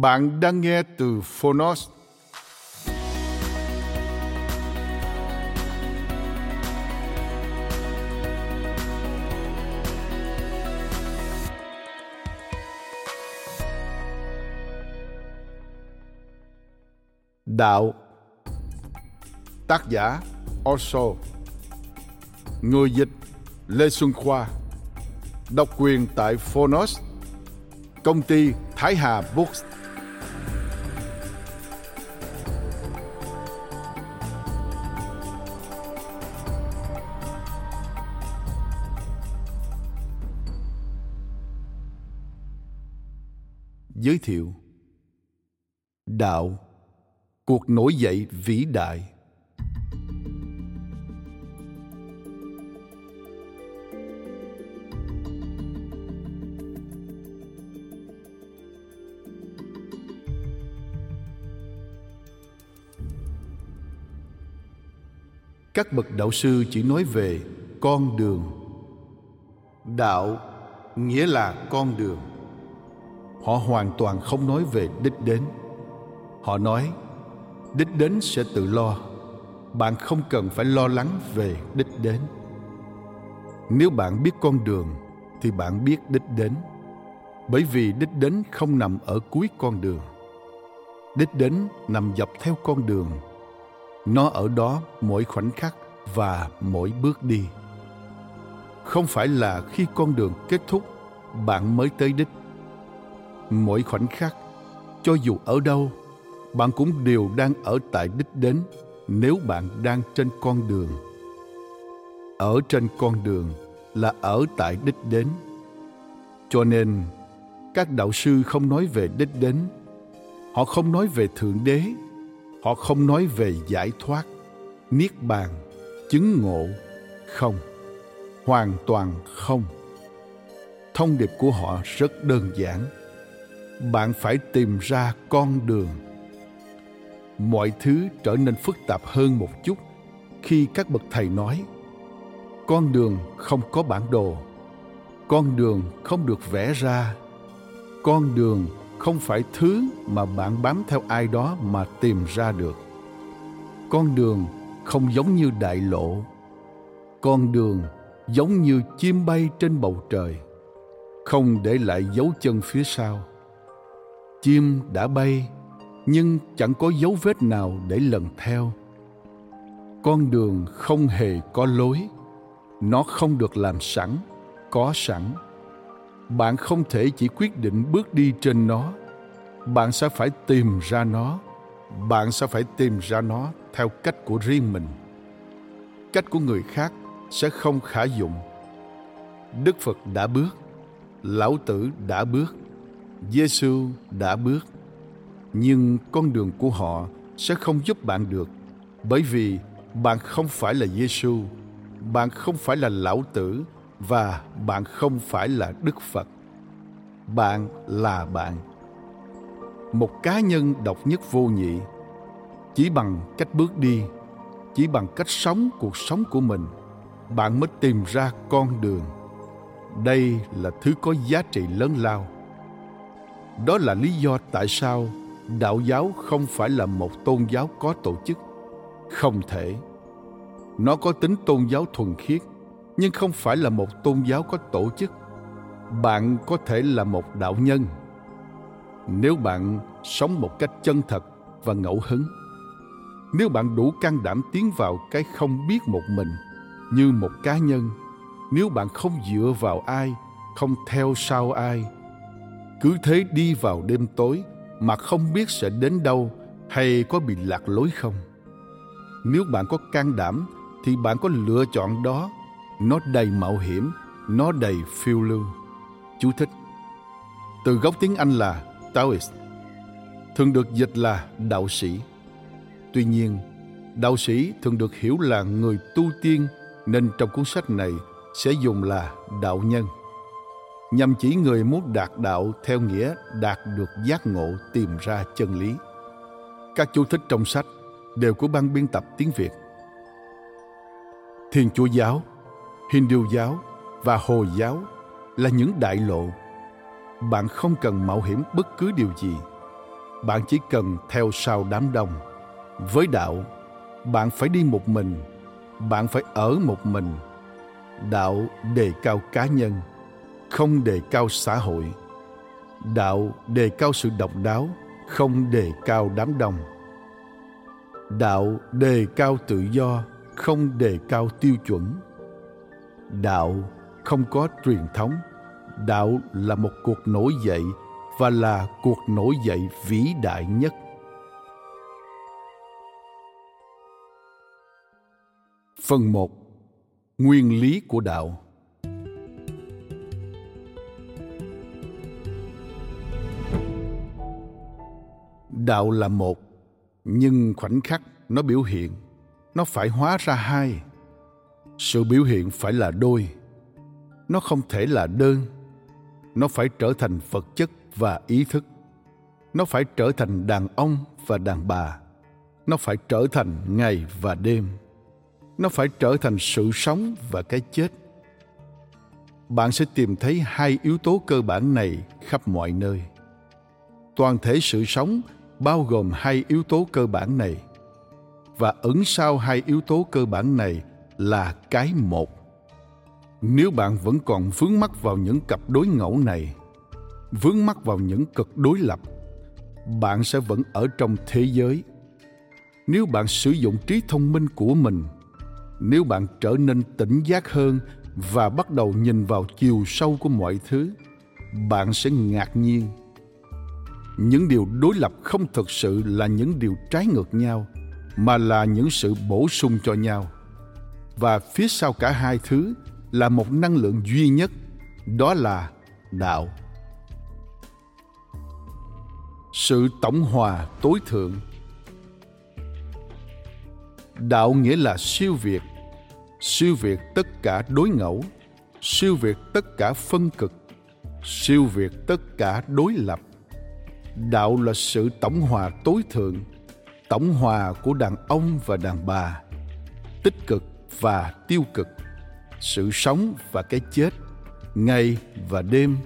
Bạn đang nghe từ Phonos. Đạo. Tác giả Osho Người dịch, Lê Xuân Khoa. Độc quyền tại Phonos. Công ty, Thái Hà Books. Giới thiệu. Đạo. Cuộc nổi dậy vĩ đại. Các bậc đạo sư chỉ nói về con đường. Đạo nghĩa là con đường họ hoàn toàn không nói về đích đến. Họ nói, đích đến sẽ tự lo. Bạn không cần phải lo lắng về đích đến. Nếu bạn biết con đường, thì bạn biết đích đến. Bởi vì đích đến không nằm ở cuối con đường. Đích đến nằm dọc theo con đường. Nó ở đó mỗi khoảnh khắc và mỗi bước đi. Không phải là khi con đường kết thúc, bạn mới tới đích mỗi khoảnh khắc, cho dù ở đâu, bạn cũng đều đang ở tại đích đến nếu bạn đang trên con đường. Ở trên con đường là ở tại đích đến. Cho nên, các đạo sư không nói về đích đến. Họ không nói về thượng đế. Họ không nói về giải thoát, niết bàn, chứng ngộ, không. Hoàn toàn không. Thông điệp của họ rất đơn giản bạn phải tìm ra con đường. Mọi thứ trở nên phức tạp hơn một chút khi các bậc thầy nói, con đường không có bản đồ, con đường không được vẽ ra, con đường không phải thứ mà bạn bám theo ai đó mà tìm ra được. Con đường không giống như đại lộ, con đường giống như chim bay trên bầu trời, không để lại dấu chân phía sau chim đã bay, nhưng chẳng có dấu vết nào để lần theo. Con đường không hề có lối, nó không được làm sẵn, có sẵn. Bạn không thể chỉ quyết định bước đi trên nó, bạn sẽ phải tìm ra nó, bạn sẽ phải tìm ra nó theo cách của riêng mình. Cách của người khác sẽ không khả dụng. Đức phật đã bước, lão tử đã bước. Giêsu đã bước, nhưng con đường của họ sẽ không giúp bạn được, bởi vì bạn không phải là Giêsu, bạn không phải là lão tử và bạn không phải là Đức Phật. Bạn là bạn. Một cá nhân độc nhất vô nhị, chỉ bằng cách bước đi, chỉ bằng cách sống cuộc sống của mình, bạn mới tìm ra con đường. Đây là thứ có giá trị lớn lao đó là lý do tại sao đạo giáo không phải là một tôn giáo có tổ chức. Không thể. Nó có tính tôn giáo thuần khiết, nhưng không phải là một tôn giáo có tổ chức. Bạn có thể là một đạo nhân. Nếu bạn sống một cách chân thật và ngẫu hứng, nếu bạn đủ can đảm tiến vào cái không biết một mình như một cá nhân, nếu bạn không dựa vào ai, không theo sau ai cứ thế đi vào đêm tối mà không biết sẽ đến đâu hay có bị lạc lối không. Nếu bạn có can đảm thì bạn có lựa chọn đó. Nó đầy mạo hiểm, nó đầy phiêu lưu. Chú thích. Từ gốc tiếng anh là taoist, thường được dịch là đạo sĩ. Tuy nhiên, đạo sĩ thường được hiểu là người tu tiên nên trong cuốn sách này sẽ dùng là đạo nhân nhằm chỉ người muốn đạt đạo theo nghĩa đạt được giác ngộ tìm ra chân lý. Các chú thích trong sách đều của ban biên tập tiếng việt. Thiên chúa giáo, hindu giáo và hồi giáo là những đại lộ. Bạn không cần mạo hiểm bất cứ điều gì. Bạn chỉ cần theo sau đám đông. Với đạo, bạn phải đi một mình. Bạn phải ở một mình. Đạo đề cao cá nhân không đề cao xã hội. Đạo đề cao sự độc đáo, không đề cao đám đông. Đạo đề cao tự do, không đề cao tiêu chuẩn. Đạo không có truyền thống. Đạo là một cuộc nổi dậy và là cuộc nổi dậy vĩ đại nhất. Phần 1. Nguyên lý của đạo. Đạo là một, nhưng khoảnh khắc nó biểu hiện, nó phải hóa ra hai. Sự biểu hiện phải là đôi. Nó không thể là đơn. Nó phải trở thành vật chất và ý thức. Nó phải trở thành đàn ông và đàn bà. Nó phải trở thành ngày và đêm nó phải trở thành sự sống và cái chết bạn sẽ tìm thấy hai yếu tố cơ bản này khắp mọi nơi toàn thể sự sống bao gồm hai yếu tố cơ bản này. Và ẩn sau hai yếu tố cơ bản này là cái một. Nếu bạn vẫn còn vướng mắc vào những cặp đối ngẫu này, vướng mắc vào những cực đối lập, bạn sẽ vẫn ở trong thế giới. Nếu bạn sử dụng trí thông minh của mình, nếu bạn trở nên tỉnh giác hơn và bắt đầu nhìn vào chiều sâu của mọi thứ, bạn sẽ ngạc nhiên những điều đối lập không thực sự là những điều trái ngược nhau, mà là những sự bổ sung cho nhau. Và phía sau cả hai thứ là một năng lượng duy nhất, đó là đạo. Sự tổng hòa tối thượng. Đạo nghĩa là siêu việt siêu việt tất cả đối ngẫu, siêu việt tất cả phân cực, siêu việt tất cả đối lập đạo là sự tổng hòa tối thượng, tổng hòa của đàn ông và đàn bà, tích cực và tiêu cực, sự sống và cái chết, ngày và đêm,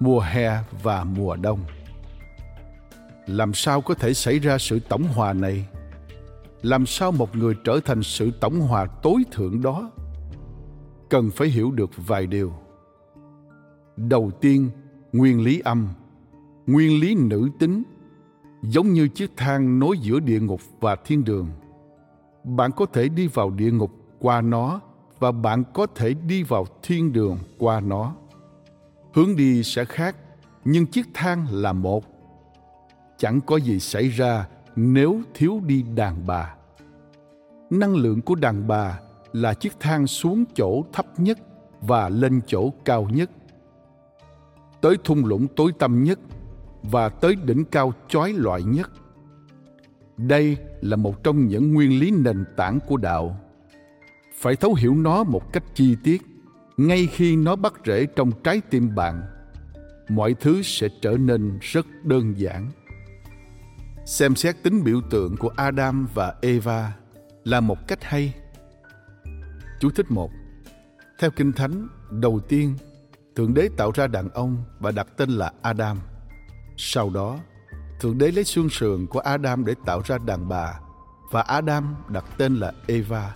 mùa hè và mùa đông. Làm sao có thể xảy ra sự tổng hòa này? Làm sao một người trở thành sự tổng hòa tối thượng đó? Cần phải hiểu được vài điều. Đầu tiên, nguyên lý âm nguyên lý nữ tính, giống như chiếc thang nối giữa địa ngục và thiên đường. Bạn có thể đi vào địa ngục qua nó và bạn có thể đi vào thiên đường qua nó. Hướng đi sẽ khác, nhưng chiếc thang là một. Chẳng có gì xảy ra nếu thiếu đi đàn bà. Năng lượng của đàn bà là chiếc thang xuống chỗ thấp nhất và lên chỗ cao nhất. Tới thung lũng tối tăm nhất và tới đỉnh cao chói loại nhất đây là một trong những nguyên lý nền tảng của đạo phải thấu hiểu nó một cách chi tiết ngay khi nó bắt rễ trong trái tim bạn mọi thứ sẽ trở nên rất đơn giản xem xét tính biểu tượng của adam và eva là một cách hay. Chú thích một Theo Kinh Thánh, đầu tiên, Thượng Đế tạo ra đàn ông và đặt tên là Adam. Sau đó, Thượng đế lấy xương sườn của Adam để tạo ra đàn bà và Adam đặt tên là Eva.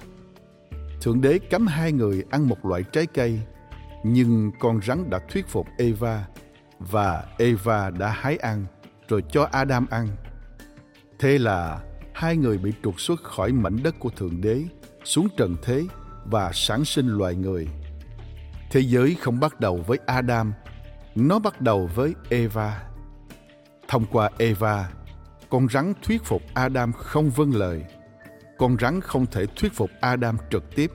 Thượng đế cấm hai người ăn một loại trái cây, nhưng con rắn đã thuyết phục Eva và Eva đã hái ăn rồi cho Adam ăn. Thế là hai người bị trục xuất khỏi mảnh đất của Thượng Đế xuống trần thế và sản sinh loài người. Thế giới không bắt đầu với Adam, nó bắt đầu với Eva. Thông qua Eva, con rắn thuyết phục Adam không vâng lời. Con rắn không thể thuyết phục Adam trực tiếp.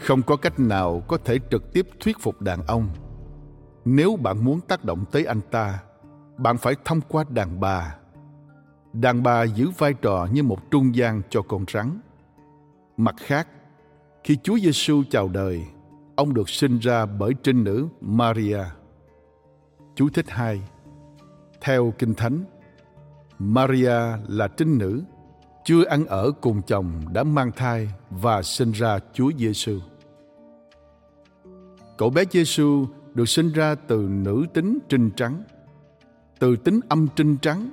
Không có cách nào có thể trực tiếp thuyết phục đàn ông. Nếu bạn muốn tác động tới anh ta, bạn phải thông qua đàn bà. Đàn bà giữ vai trò như một trung gian cho con rắn. Mặt khác, khi Chúa Giêsu chào đời, ông được sinh ra bởi trinh nữ Maria. Chú thích 2. Theo Kinh Thánh, Maria là trinh nữ, chưa ăn ở cùng chồng đã mang thai và sinh ra Chúa Giêsu. Cậu bé Giêsu được sinh ra từ nữ tính trinh trắng. Từ tính âm trinh trắng,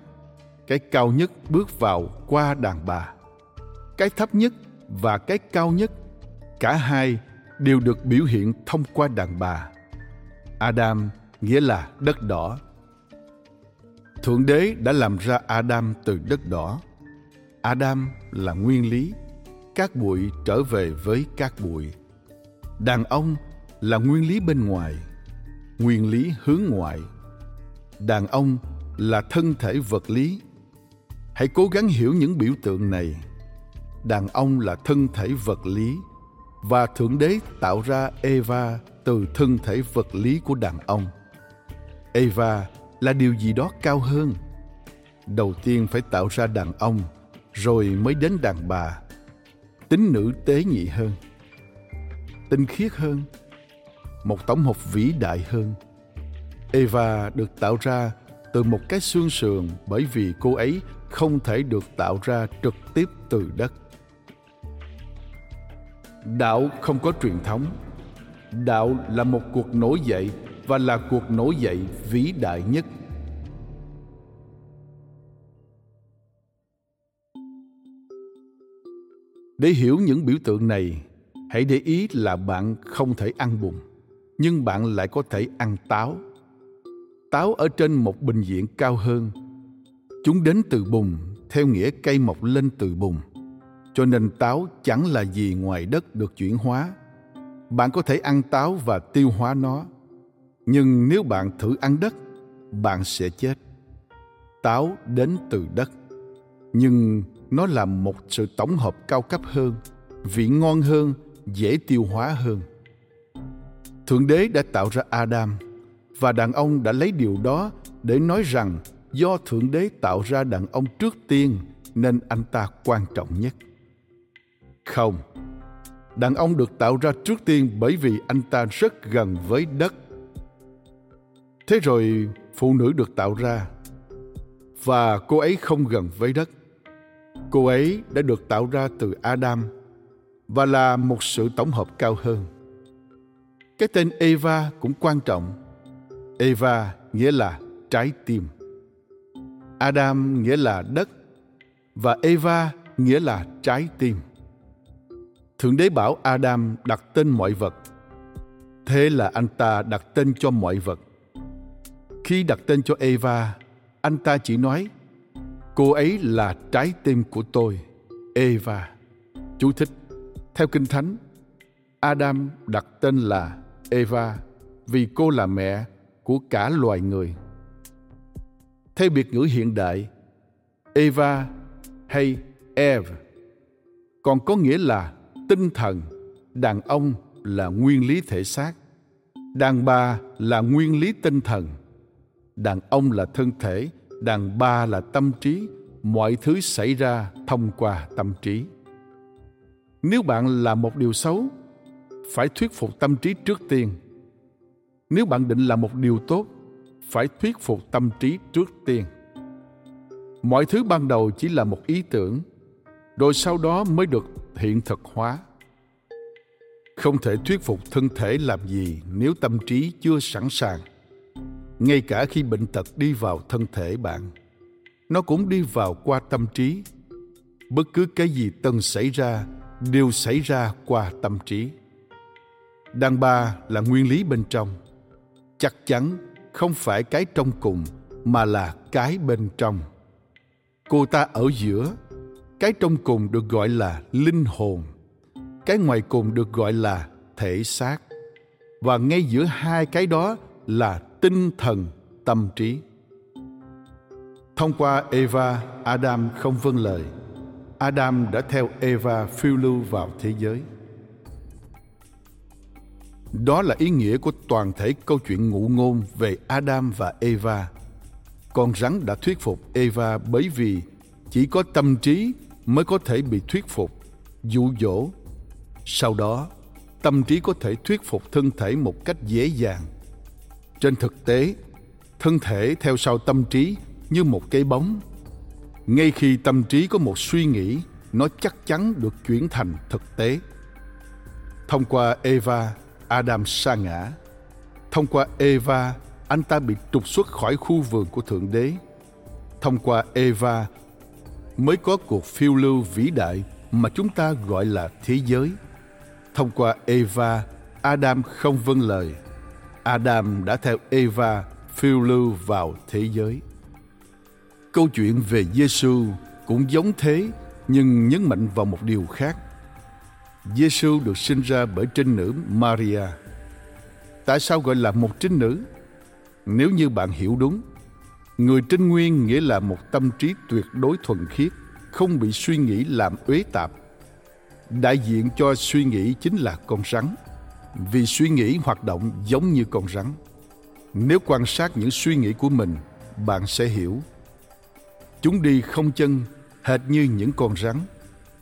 cái cao nhất bước vào qua đàn bà. Cái thấp nhất và cái cao nhất, cả hai đều được biểu hiện thông qua đàn bà. Adam nghĩa là đất đỏ. Thượng đế đã làm ra Adam từ đất đỏ. Adam là nguyên lý, các bụi trở về với các bụi. Đàn ông là nguyên lý bên ngoài, nguyên lý hướng ngoại. Đàn ông là thân thể vật lý. Hãy cố gắng hiểu những biểu tượng này. Đàn ông là thân thể vật lý và Thượng Đế tạo ra Eva từ thân thể vật lý của đàn ông. Eva là điều gì đó cao hơn. Đầu tiên phải tạo ra đàn ông, rồi mới đến đàn bà. Tính nữ tế nhị hơn, tinh khiết hơn, một tổng hợp vĩ đại hơn. Eva được tạo ra từ một cái xương sườn bởi vì cô ấy không thể được tạo ra trực tiếp từ đất đạo không có truyền thống đạo là một cuộc nổi dậy và là cuộc nổi dậy vĩ đại nhất. Để hiểu những biểu tượng này, hãy để ý là bạn không thể ăn bùn nhưng bạn lại có thể ăn táo. Táo ở trên một bình diện cao hơn. Chúng đến từ bùn, theo nghĩa cây mọc lên từ bùn. Cho nên táo chẳng là gì ngoài đất được chuyển hóa. Bạn có thể ăn táo và tiêu hóa nó nhưng nếu bạn thử ăn đất bạn sẽ chết. Táo đến từ đất. Nhưng nó là một sự tổng hợp cao cấp hơn vị ngon hơn dễ tiêu hóa hơn. Thượng đế đã tạo ra adam và đàn ông đã lấy điều đó để nói rằng do thượng đế tạo ra đàn ông trước tiên nên anh ta quan trọng nhất. Không, đàn ông được tạo ra trước tiên bởi vì anh ta rất gần với đất. Thế rồi phụ nữ được tạo ra và cô ấy không gần với đất. Cô ấy đã được tạo ra từ Adam và là một sự tổng hợp cao hơn. Cái tên Eva cũng quan trọng. Eva nghĩa là trái tim. Adam nghĩa là đất và Eva nghĩa là trái tim. Thượng đế bảo Adam đặt tên mọi vật. Thế là anh ta đặt tên cho mọi vật. Khi đặt tên cho Eva, anh ta chỉ nói, cô ấy là trái tim của tôi, Eva. Chú thích, theo Kinh Thánh, Adam đặt tên là Eva vì cô là mẹ của cả loài người. Theo biệt ngữ hiện đại, Eva hay Eve còn có nghĩa là tinh thần đàn ông là nguyên lý thể xác đàn bà là nguyên lý tinh thần đàn ông là thân thể, đàn bà là tâm trí. Mọi thứ xảy ra thông qua tâm trí. Nếu bạn làm một điều xấu, phải thuyết phục tâm trí trước tiên. Nếu bạn định làm một điều tốt, phải thuyết phục tâm trí trước tiên. Mọi thứ ban đầu chỉ là một ý tưởng, rồi sau đó mới được hiện thực hóa. Không thể thuyết phục thân thể làm gì nếu tâm trí chưa sẵn sàng ngay cả khi bệnh tật đi vào thân thể bạn, nó cũng đi vào qua tâm trí. Bất cứ cái gì từng xảy ra đều xảy ra qua tâm trí. Đàn bà là nguyên lý bên trong. Chắc chắn không phải cái trong cùng mà là cái bên trong. Cô ta ở giữa. Cái trong cùng được gọi là linh hồn. Cái ngoài cùng được gọi là thể xác. Và ngay giữa hai cái đó là tinh thần tâm trí. Thông qua eva, adam không vâng lời. Adam đã theo eva phiêu lưu vào thế giới. Đó là ý nghĩa của toàn thể câu chuyện ngụ ngôn về adam và eva. Con rắn đã thuyết phục eva bởi vì chỉ có tâm trí mới có thể bị thuyết phục, dụ dỗ. Sau đó, tâm trí có thể thuyết phục thân thể một cách dễ dàng trên thực tế, thân thể theo sau tâm trí như một cái bóng. Ngay khi tâm trí có một suy nghĩ, nó chắc chắn được chuyển thành thực tế. Thông qua eva, adam sa ngã. Thông qua eva, anh ta bị trục xuất khỏi khu vườn của thượng đế. Thông qua eva, mới có cuộc phiêu lưu vĩ đại mà chúng ta gọi là thế giới. Thông qua eva, adam không vâng lời adam đã theo eva phiêu lưu vào thế giới. Câu chuyện về giêsu cũng giống thế, nhưng nhấn mạnh vào một điều khác. Giêsu được sinh ra bởi trinh nữ maria. Tại sao gọi là một trinh nữ? Nếu như bạn hiểu đúng, người trinh nguyên nghĩa là một tâm trí tuyệt đối thuần khiết, không bị suy nghĩ làm uế tạp. Đại diện cho suy nghĩ chính là con rắn vì suy nghĩ hoạt động giống như con rắn. Nếu quan sát những suy nghĩ của mình, bạn sẽ hiểu. Chúng đi không chân, hệt như những con rắn.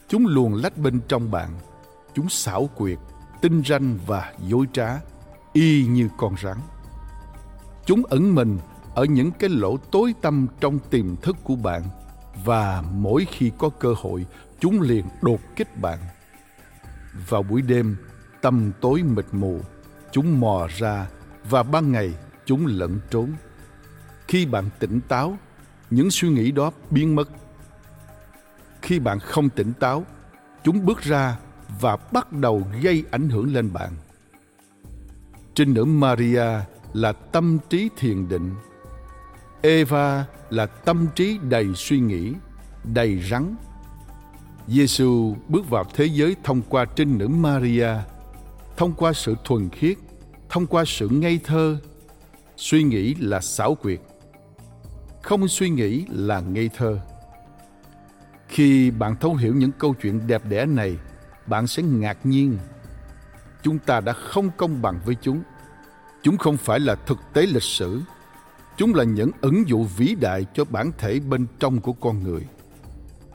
Chúng luồn lách bên trong bạn. Chúng xảo quyệt, tinh ranh và dối trá, y như con rắn. Chúng ẩn mình ở những cái lỗ tối tăm trong tiềm thức của bạn và mỗi khi có cơ hội, chúng liền đột kích bạn. Vào buổi đêm tăm tối mịt mù chúng mò ra và ban ngày chúng lẫn trốn. Khi bạn tỉnh táo những suy nghĩ đó biến mất. Khi bạn không tỉnh táo chúng bước ra và bắt đầu gây ảnh hưởng lên bạn. Trinh nữ maria là tâm trí thiền định. Eva là tâm trí đầy suy nghĩ đầy rắn. Giêsu bước vào thế giới thông qua trinh nữ Maria, thông qua sự thuần khiết, thông qua sự ngây thơ. Suy nghĩ là xảo quyệt, không suy nghĩ là ngây thơ. Khi bạn thấu hiểu những câu chuyện đẹp đẽ này, bạn sẽ ngạc nhiên. Chúng ta đã không công bằng với chúng. Chúng không phải là thực tế lịch sử. Chúng là những ứng dụ vĩ đại cho bản thể bên trong của con người.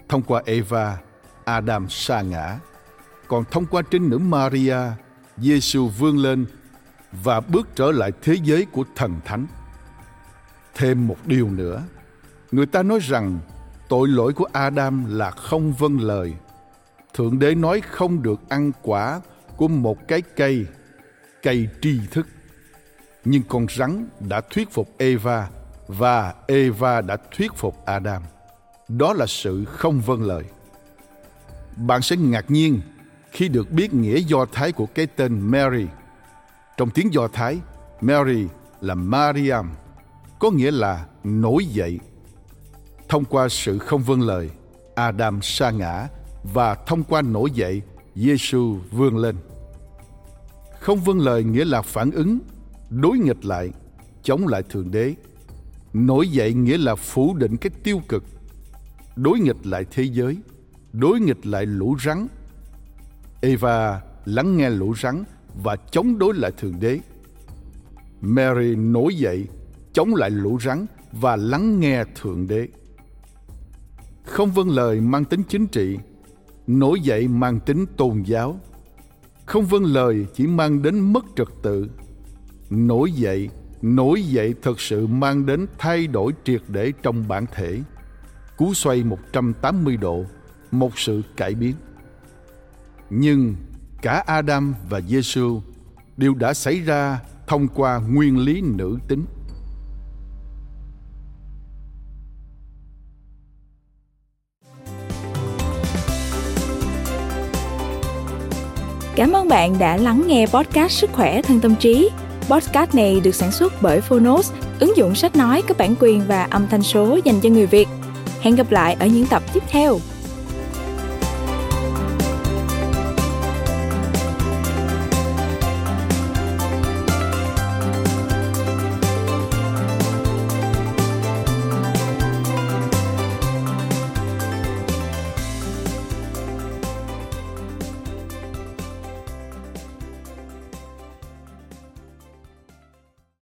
Thông qua Eva, Adam sa ngã. Còn thông qua trinh nữ Maria, Giêsu vươn lên và bước trở lại thế giới của thần thánh. Thêm một điều nữa, người ta nói rằng tội lỗi của Adam là không vâng lời. Thượng đế nói không được ăn quả của một cái cây, cây tri thức. Nhưng con rắn đã thuyết phục Eva và Eva đã thuyết phục Adam. Đó là sự không vâng lời bạn sẽ ngạc nhiên khi được biết nghĩa do thái của cái tên Mary. Trong tiếng do thái, Mary là Mariam, có nghĩa là nổi dậy. Thông qua sự không vâng lời, Adam sa ngã và thông qua nổi dậy, Giêsu vươn lên. Không vâng lời nghĩa là phản ứng, đối nghịch lại, chống lại Thượng Đế. Nổi dậy nghĩa là phủ định cái tiêu cực, đối nghịch lại thế giới – đối nghịch lại lũ rắn. Eva lắng nghe lũ rắn và chống đối lại Thượng Đế. Mary nổi dậy, chống lại lũ rắn và lắng nghe Thượng Đế. Không vâng lời mang tính chính trị, nổi dậy mang tính tôn giáo. Không vâng lời chỉ mang đến mất trật tự. Nổi dậy, nổi dậy thật sự mang đến thay đổi triệt để trong bản thể. Cú xoay 180 độ một sự cải biến. Nhưng cả Adam và Giêsu đều đã xảy ra thông qua nguyên lý nữ tính. Cảm ơn bạn đã lắng nghe podcast Sức khỏe thân tâm trí. Podcast này được sản xuất bởi Phonos, ứng dụng sách nói có bản quyền và âm thanh số dành cho người Việt. Hẹn gặp lại ở những tập tiếp theo.